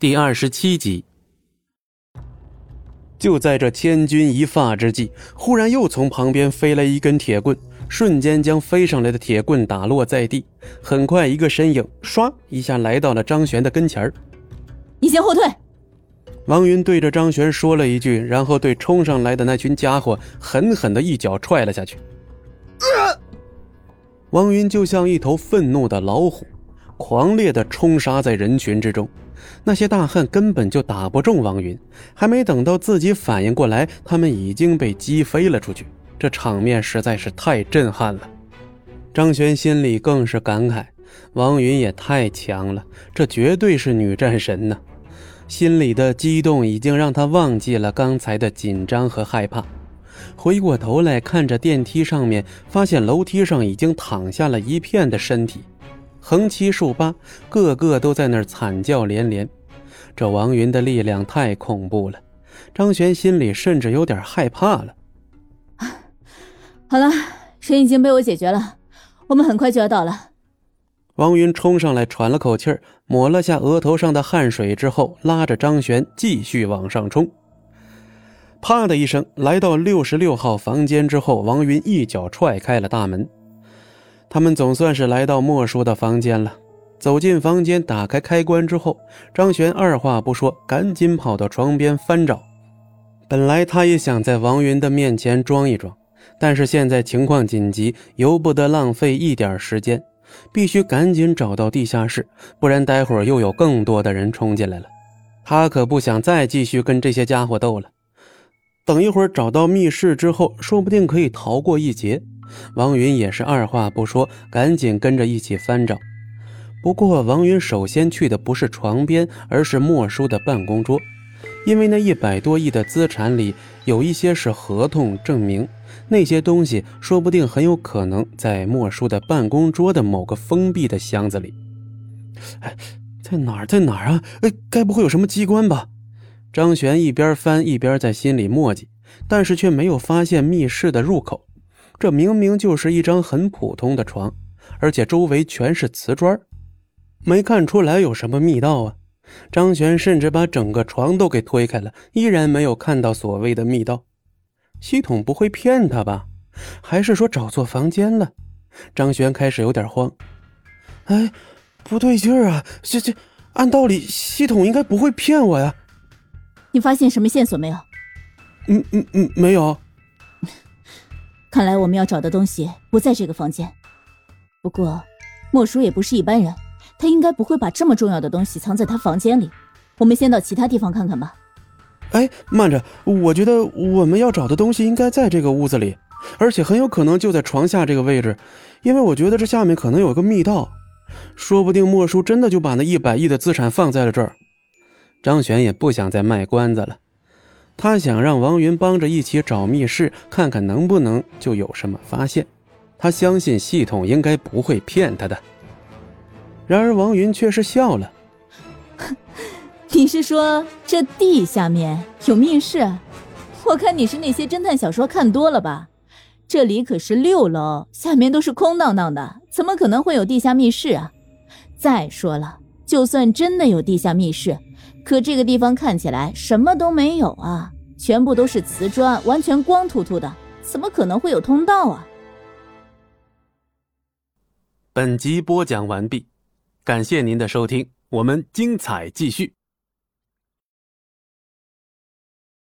第二十七集，就在这千钧一发之际，忽然又从旁边飞来一根铁棍，瞬间将飞上来的铁棍打落在地。很快，一个身影唰一下来到了张璇的跟前儿。你先后退。王云对着张璇说了一句，然后对冲上来的那群家伙狠狠的一脚踹了下去。王云就像一头愤怒的老虎，狂烈的冲杀在人群之中。那些大汉根本就打不中王云，还没等到自己反应过来，他们已经被击飞了出去。这场面实在是太震撼了。张璇心里更是感慨：王云也太强了，这绝对是女战神呢。心里的激动已经让他忘记了刚才的紧张和害怕。回过头来看着电梯上面，发现楼梯上已经躺下了一片的身体。横七竖八，个个都在那儿惨叫连连。这王云的力量太恐怖了，张璇心里甚至有点害怕了。好了，人已经被我解决了，我们很快就要到了。王云冲上来，喘了口气儿，抹了下额头上的汗水之后，拉着张璇继续往上冲。啪的一声，来到六十六号房间之后，王云一脚踹开了大门。他们总算是来到莫叔的房间了。走进房间，打开开关之后，张璇二话不说，赶紧跑到床边翻找。本来他也想在王云的面前装一装，但是现在情况紧急，由不得浪费一点时间，必须赶紧找到地下室，不然待会儿又有更多的人冲进来了。他可不想再继续跟这些家伙斗了。等一会儿找到密室之后，说不定可以逃过一劫。王云也是二话不说，赶紧跟着一起翻找。不过，王云首先去的不是床边，而是莫叔的办公桌，因为那一百多亿的资产里有一些是合同证明，那些东西说不定很有可能在莫叔的办公桌的某个封闭的箱子里。哎，在哪儿？在哪儿啊？哎，该不会有什么机关吧？张璇一边翻一边在心里墨迹，但是却没有发现密室的入口。这明明就是一张很普通的床，而且周围全是瓷砖，没看出来有什么密道啊！张璇甚至把整个床都给推开了，依然没有看到所谓的密道。系统不会骗他吧？还是说找错房间了？张璇开始有点慌。哎，不对劲儿啊！这这，按道理系统应该不会骗我呀。你发现什么线索没有？嗯嗯嗯，没有。看来我们要找的东西不在这个房间。不过，莫叔也不是一般人，他应该不会把这么重要的东西藏在他房间里。我们先到其他地方看看吧。哎，慢着，我觉得我们要找的东西应该在这个屋子里，而且很有可能就在床下这个位置，因为我觉得这下面可能有个密道，说不定莫叔真的就把那一百亿的资产放在了这儿。张璇也不想再卖关子了。他想让王云帮着一起找密室，看看能不能就有什么发现。他相信系统应该不会骗他的。然而王云却是笑了：“ 你是说这地下面有密室？我看你是那些侦探小说看多了吧？这里可是六楼，下面都是空荡荡的，怎么可能会有地下密室啊？再说了，就算真的有地下密室。”可这个地方看起来什么都没有啊，全部都是瓷砖，完全光秃秃的，怎么可能会有通道啊？本集播讲完毕，感谢您的收听，我们精彩继续。